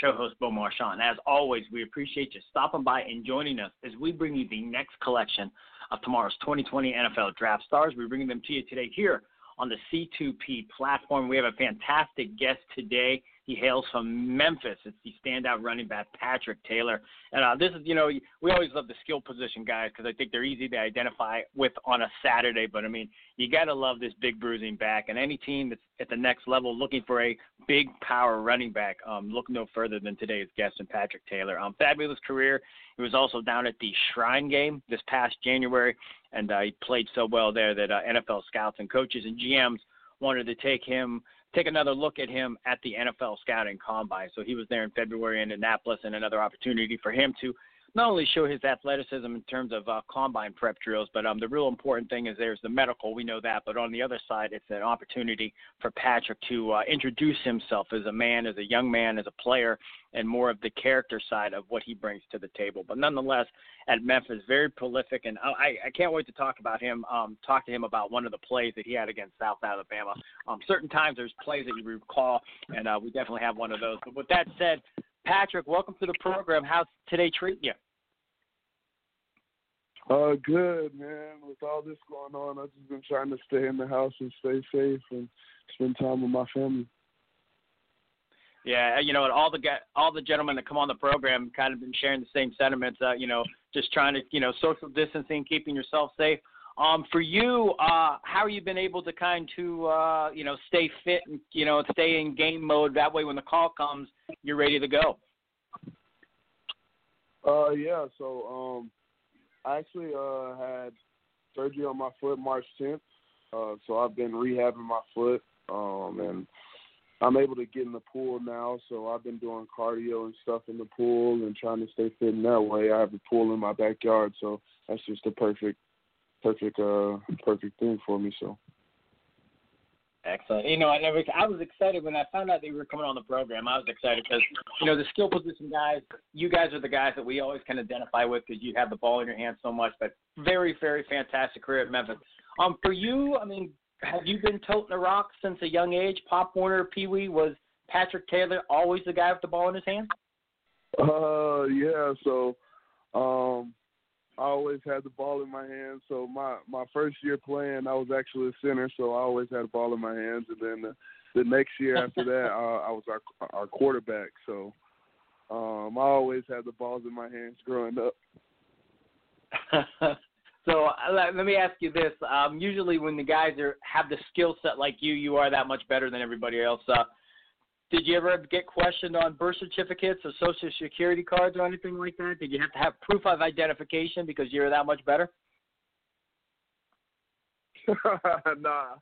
Show host, Bo Marchionte. As always, we appreciate you stopping by and joining us as we bring you the next collection of tomorrow's 2020 NFL Draft Stars. We're bringing them to you today here on the C2P platform. We have a fantastic guest today. He hails from Memphis. It's the standout running back, Patrick Taylor. And uh, this is, you know, we always love the skill position guys because I think they're easy to identify with on a Saturday. But I mean, you got to love this big bruising back. And any team that's at the next level looking for a big power running back, um, look no further than today's guest and Patrick Taylor. Um, fabulous career. He was also down at the Shrine Game this past January, and uh, he played so well there that uh, NFL scouts and coaches and GMs wanted to take him take another look at him at the NFL scouting combine. So he was there in February in Indianapolis, and another opportunity for him to not only show his athleticism in terms of uh, combine prep drills, but um, the real important thing is there's the medical. We know that, but on the other side, it's an opportunity for Patrick to uh, introduce himself as a man, as a young man, as a player, and more of the character side of what he brings to the table. But nonetheless, at Memphis, very prolific, and I, I can't wait to talk about him. Um, talk to him about one of the plays that he had against South Alabama. Um, certain times there's plays that you recall, and uh, we definitely have one of those. But with that said, Patrick, welcome to the program. How's today treating you? Uh, good man. With all this going on, I've just been trying to stay in the house and stay safe and spend time with my family. Yeah, you know, and all the all the gentlemen that come on the program kind of been sharing the same sentiments. Uh, you know, just trying to, you know, social distancing, keeping yourself safe. Um, for you, uh, how you been able to kind to, uh, you know, stay fit and, you know, stay in game mode? That way, when the call comes, you're ready to go. Uh, yeah. So, um, I actually uh had surgery on my foot March 10th. Uh, so I've been rehabbing my foot, um, and I'm able to get in the pool now. So I've been doing cardio and stuff in the pool and trying to stay fit in that way. I have a pool in my backyard, so that's just the perfect, perfect, uh, perfect thing for me. So. Excellent. You know, I never. I was excited when I found out that you were coming on the program. I was excited because you know the skill position guys. You guys are the guys that we always can identify with because you have the ball in your hands so much. But very, very fantastic career at Memphis. Um, for you, I mean, have you been toting the rock since a young age? Pop Warner, Pee Wee, was Patrick Taylor always the guy with the ball in his hand? Uh, yeah. So, um, I always had the ball in my hands. So my my first year playing, I was actually a center, so I always had the ball in my hands. And then the, the next year after that, uh, I was our our quarterback. So um, I always had the balls in my hands growing up. so uh, let, let me ask you this: um, usually, when the guys are have the skill set like you, you are that much better than everybody else. Uh, did you ever get questioned on birth certificates or social security cards or anything like that? Did you have to have proof of identification because you're that much better? nah,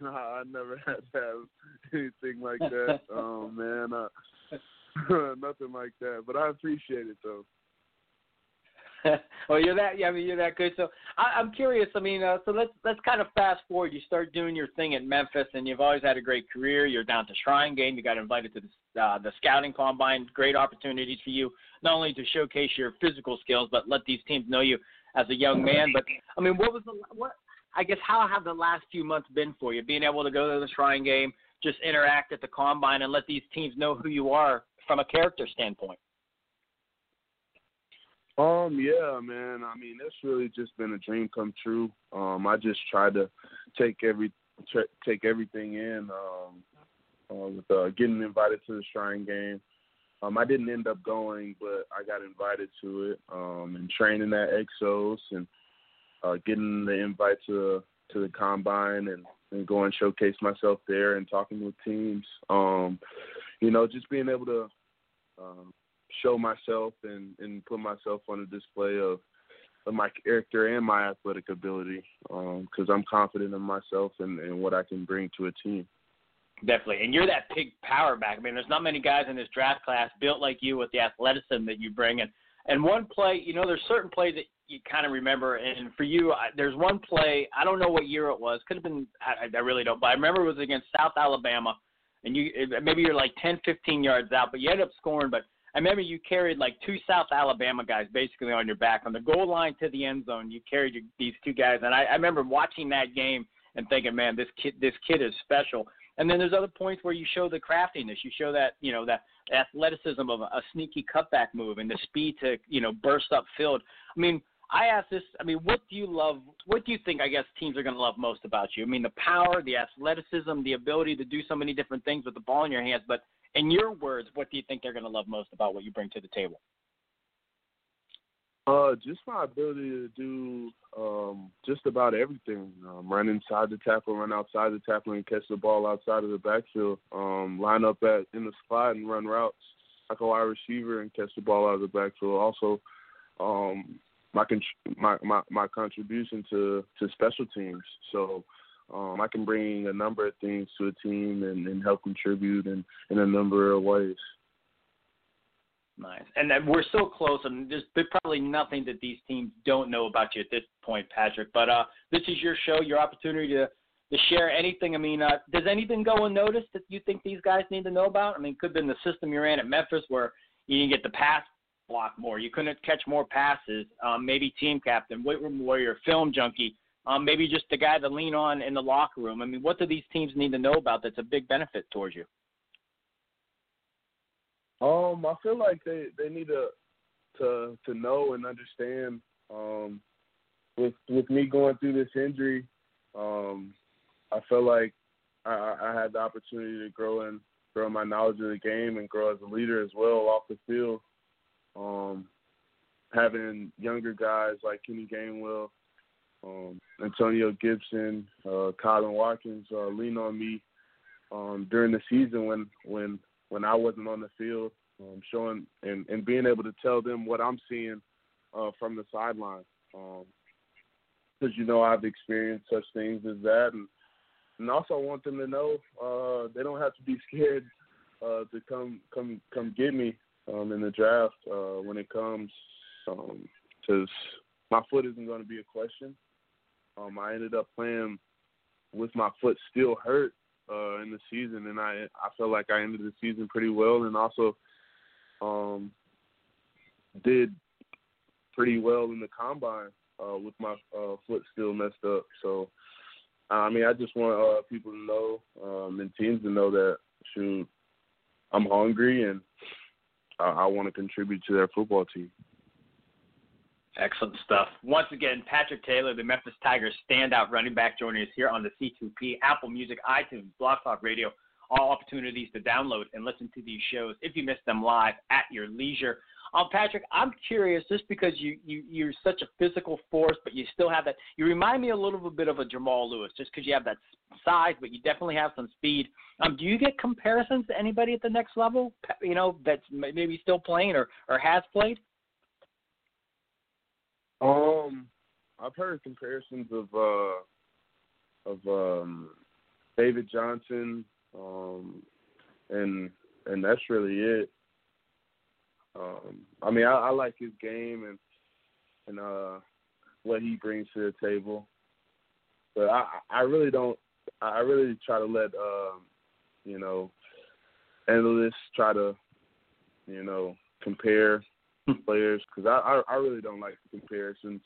nah, I never had to have anything like that. oh man, uh, nothing like that. But I appreciate it though. Well, you're that. Yeah, I mean, you're that good. So I, I'm curious. I mean, uh, so let's let's kind of fast forward. You start doing your thing at Memphis, and you've always had a great career. You're down to Shrine Game. You got invited to the uh, the scouting combine. Great opportunities for you, not only to showcase your physical skills, but let these teams know you as a young man. But I mean, what was the what? I guess how have the last few months been for you? Being able to go to the Shrine Game, just interact at the combine, and let these teams know who you are from a character standpoint. Um, yeah, man. I mean, it's really just been a dream come true. Um, I just tried to take every t- take everything in. Um, uh, with uh, getting invited to the Shrine Game, um, I didn't end up going, but I got invited to it. Um, and training at Exos and uh, getting the invite to to the combine and and go and showcase myself there and talking with teams. Um, you know, just being able to um, show myself and and put myself on a display of of my character and my athletic ability because um, I'm confident in myself and, and what I can bring to a team. Definitely, and you're that big power back. I mean, there's not many guys in this draft class built like you with the athleticism that you bring. And and one play, you know, there's certain plays that you kind of remember. And for you, I, there's one play. I don't know what year it was. Could have been. I, I really don't. But I remember it was against South Alabama, and you maybe you're like 10, 15 yards out, but you end up scoring. But I remember you carried like two South Alabama guys basically on your back on the goal line to the end zone. You carried your, these two guys, and I, I remember watching that game and thinking, man, this kid, this kid is special. And then there's other points where you show the craftiness. You show that you know that athleticism of a, a sneaky cutback move and the speed to you know burst up field. I mean, I ask this. I mean, what do you love? What do you think? I guess teams are going to love most about you. I mean, the power, the athleticism, the ability to do so many different things with the ball in your hands. But in your words, what do you think they're going to love most about what you bring to the table? Uh, just my ability to do um, just about everything. Um, run inside the tackle, run outside the tackle, and catch the ball outside of the backfield. Um, line up at in the spot and run routes like a wide receiver and catch the ball out of the backfield. Also, um, my, my my my contribution to to special teams. So um, I can bring a number of things to a team and, and help contribute in, in a number of ways. Nice. And we're so close, and there's probably nothing that these teams don't know about you at this point, Patrick. But uh, this is your show, your opportunity to to share anything. I mean, uh, does anything go unnoticed that you think these guys need to know about? I mean, could have been the system you're in at Memphis where you didn't get the pass block more, you couldn't catch more passes. Um, maybe team captain, weight room warrior, film junkie um, maybe just the guy to lean on in the locker room. I mean, what do these teams need to know about that's a big benefit towards you? Um, I feel like they they need to to to know and understand. Um, with with me going through this injury, um, I feel like I, I had the opportunity to grow and grow my knowledge of the game and grow as a leader as well off the field. Um, having younger guys like Kenny Gainwell um, Antonio Gibson, uh, Colin Watkins uh, lean on me um, during the season when when when I wasn't on the field, um, showing and, and being able to tell them what I'm seeing uh, from the sideline. Because um, you know I've experienced such things as that, and and also I want them to know uh, they don't have to be scared uh, to come come come get me um, in the draft uh, when it comes, because um, my foot isn't going to be a question. Um, I ended up playing with my foot still hurt uh, in the season, and I I felt like I ended the season pretty well, and also um, did pretty well in the combine uh, with my uh, foot still messed up. So, I mean, I just want uh, people to know um, and teams to know that shoot, I'm hungry and I, I want to contribute to their football team. Excellent stuff. Once again, Patrick Taylor, the Memphis Tigers standout running back, joining us here on the C2P, Apple Music, iTunes, Blog Talk Radio. All opportunities to download and listen to these shows if you miss them live at your leisure. Um, Patrick, I'm curious, just because you, you you're such a physical force, but you still have that. You remind me a little bit of a Jamal Lewis, just because you have that size, but you definitely have some speed. Um, do you get comparisons to anybody at the next level? You know, that's maybe still playing or or has played? Um, I've heard comparisons of uh of um David Johnson, um, and and that's really it. Um, I mean, I, I like his game and and uh what he brings to the table, but I I really don't. I really try to let um, you know analysts try to you know compare players because I, I I really don't like the comparisons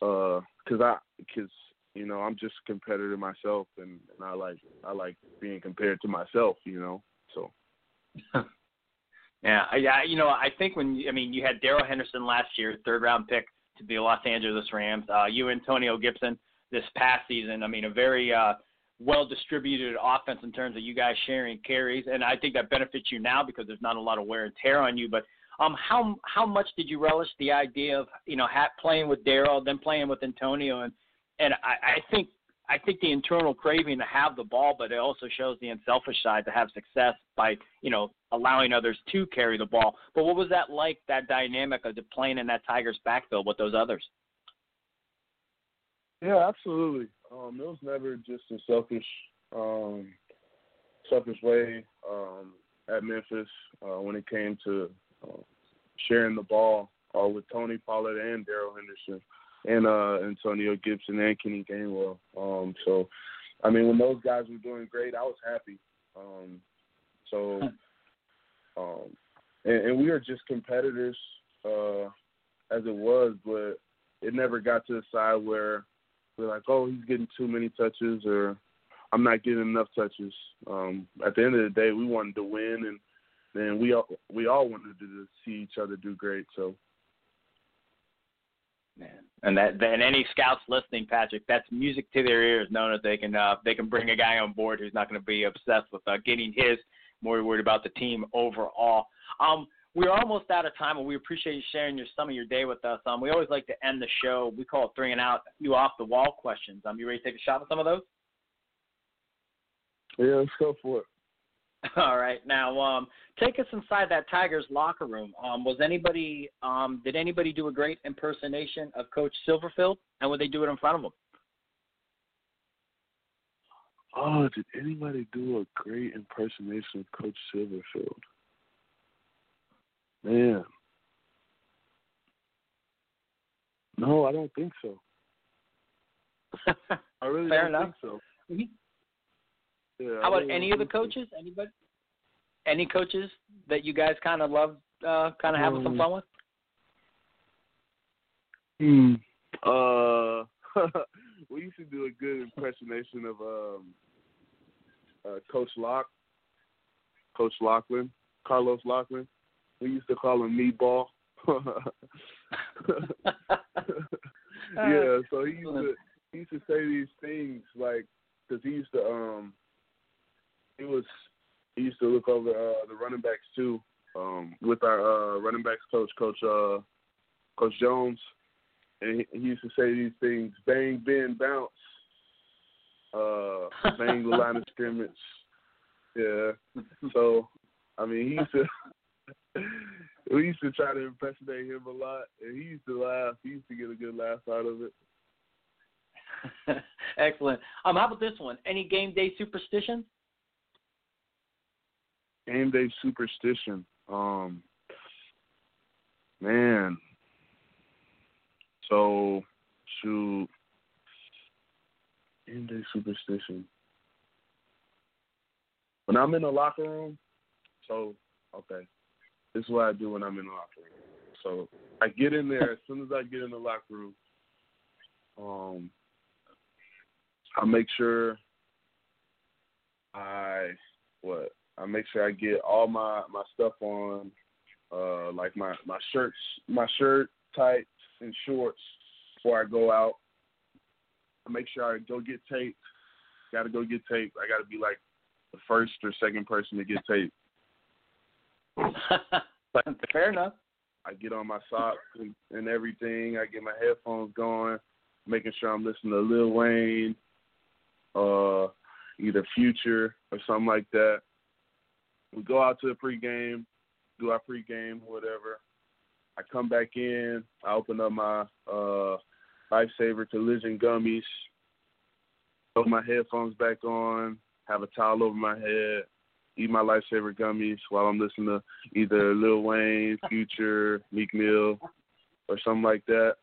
because uh, I because you know I'm just a competitor myself and, and I like I like being compared to myself you know so. yeah, yeah, you know I think when I mean you had Darrell Henderson last year, third round pick to the Los Angeles Rams. Uh, you Antonio Gibson this past season. I mean a very uh, well distributed offense in terms of you guys sharing carries, and I think that benefits you now because there's not a lot of wear and tear on you. But um, how how much did you relish the idea of you know ha- playing with Darrell, then playing with Antonio, and and I, I think I think the internal craving to have the ball, but it also shows the unselfish side to have success by you know allowing others to carry the ball. But what was that like? That dynamic of playing in that Tigers backfield with those others? Yeah, absolutely. Um, it was never just a selfish, um, selfish way um, at Memphis uh, when it came to uh, sharing the ball uh, with Tony Pollard and Darrell Henderson and uh, Antonio Gibson and Kenny Gainwell. Um, so, I mean, when those guys were doing great, I was happy. Um, so, um, and, and we are just competitors uh, as it was, but it never got to the side where we're like, oh, he's getting too many touches or I'm not getting enough touches. Um, at the end of the day, we wanted to win, and and we all we all wanted to see each other do great. So. And that and any scouts listening, Patrick, that's music to their ears, knowing that they can uh, they can bring a guy on board who's not going to be obsessed with uh, getting his, more worried about the team overall. Um, we're almost out of time, and we appreciate you sharing your some of your day with us. Um, we always like to end the show. We call it three and out, you off the wall questions. Um, you ready to take a shot at some of those? Yeah, let's go for it. All right. Now, um, take us inside that Tigers locker room. Um, was anybody um, did anybody do a great impersonation of Coach Silverfield, and would they do it in front of him? Oh, did anybody do a great impersonation of Coach Silverfield? Man. No, I don't think so. I really Fair don't enough. think so. Yeah, How about any of the coaches? Anybody? Any coaches that you guys kind of love, uh, kind of having some Um, fun with? Hmm. Uh, we used to do a good impersonation of um, uh, Coach Lock, Coach Locklyn, Carlos Locklyn. We used to call him Meatball. yeah, so he used to he used to say these things like because he used to um he was he used to look over uh, the running backs too um with our uh running backs coach coach uh coach Jones and he, he used to say these things bang bend bounce uh bang the line of scrimmage yeah so I mean he used to we used to try to impersonate him a lot and he used to laugh he used to get a good laugh out of it Excellent. Um, how about this one? Any game day superstitions? Game day superstition. Um, man. So, shoot. Game day superstition. When I'm in the locker room, so okay, this is what I do when I'm in the locker room. So I get in there as soon as I get in the locker room. Um, I make sure I what I make sure I get all my my stuff on, uh, like my my shirts, my shirt, tights, and shorts before I go out. I make sure I go get taped. Got to go get taped. I got to be like the first or second person to get taped. Fair enough. I get on my socks and, and everything. I get my headphones going, making sure I'm listening to Lil Wayne, uh, either Future or something like that. We go out to the pregame, do our pregame, whatever. I come back in. I open up my uh, Lifesaver Collision gummies. Put my headphones back on. Have a towel over my head. Eat my Lifesaver gummies while I'm listening to either Lil Wayne, Future, Meek Mill, or something like that.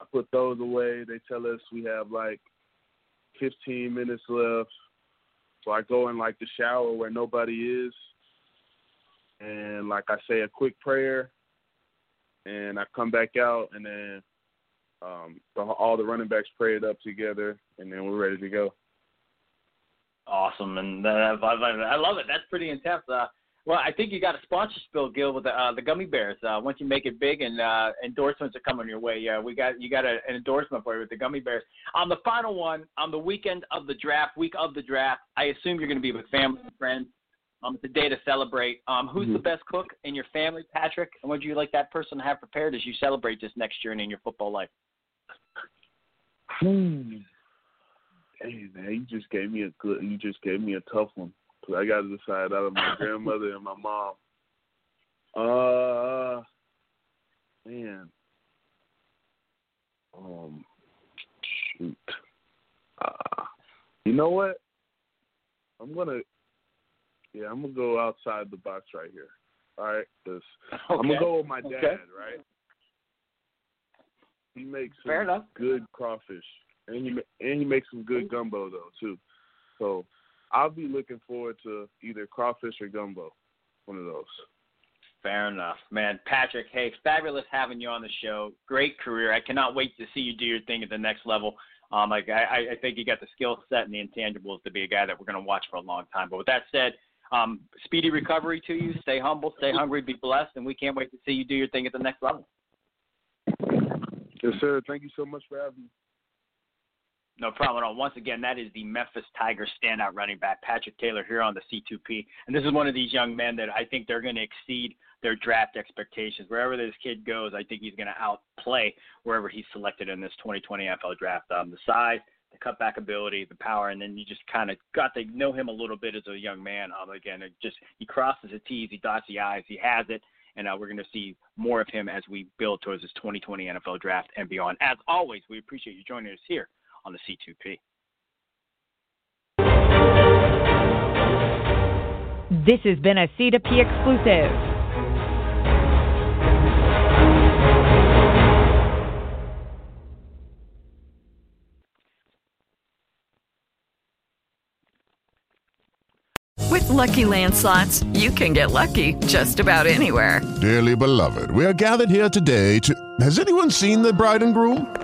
I put those away. They tell us we have like 15 minutes left. So I go in like the shower where nobody is. And like I say a quick prayer. And I come back out and then um, the, all the running backs pray it up together. And then we're ready to go. Awesome, and uh, I I love it. That's pretty intense. Uh, well, I think you got a sponsorship Gil, with the, uh, the gummy bears. Uh, once you make it big and uh, endorsements are coming your way, yeah, we got you got a, an endorsement for you with the gummy bears. On the final one, on the weekend of the draft, week of the draft, I assume you're going to be with family and friends. Um, it's a day to celebrate. Um, who's the Mhm. best cook in your family, Patrick? And what would you like that person to have prepared as you celebrate this next journey in your football life? Hmm. Hey man, you just gave me a good. You just gave me a tough one. Cause I got to decide out of my grandmother and my mom. Uh, man. Um, shoot. Uh, you know what? I'm gonna. Yeah, I'm gonna go outside the box right here. All right, cause Okay. I'm gonna go with my dad. Okay. Right. He makes some Fair enough. good crawfish, and he and he makes some good gumbo though too. So I'll be looking forward to either crawfish or gumbo, one of those. Fair enough, man. Patrick, hey, fabulous having you on the show. Great career. I cannot wait to see you do your thing at the next level. Um, like I, I think you got the skill set and the intangibles to be a guy that we're going to watch for a long time. But with that said, um, speedy recovery to you. Stay humble, stay hungry, be blessed, and we can't wait to see you do your thing at the next level. Yes, sir. Thank you so much for having me. No problem at all. Once again, that is the Memphis Tigers standout running back, Patrick Taylor, here on the C2P. And this is one of these young men that I think they're going to exceed their draft expectations. Wherever this kid goes, I think he's going to outplay wherever he's selected in this 2020 NFL draft. Um, the size, the cutback ability, the power, and then you just kind of got to know him a little bit as a young man. Um, again, it just he crosses the T's, he dots the I's, he has it. And uh, we're going to see more of him as we build towards this 2020 NFL draft and beyond. As always, we appreciate you joining us here on the C2P. This has been a C2P exclusive. With Lucky Land slots, you can get lucky just about anywhere. Dearly beloved, we are gathered here today to. Has anyone seen the bride and groom?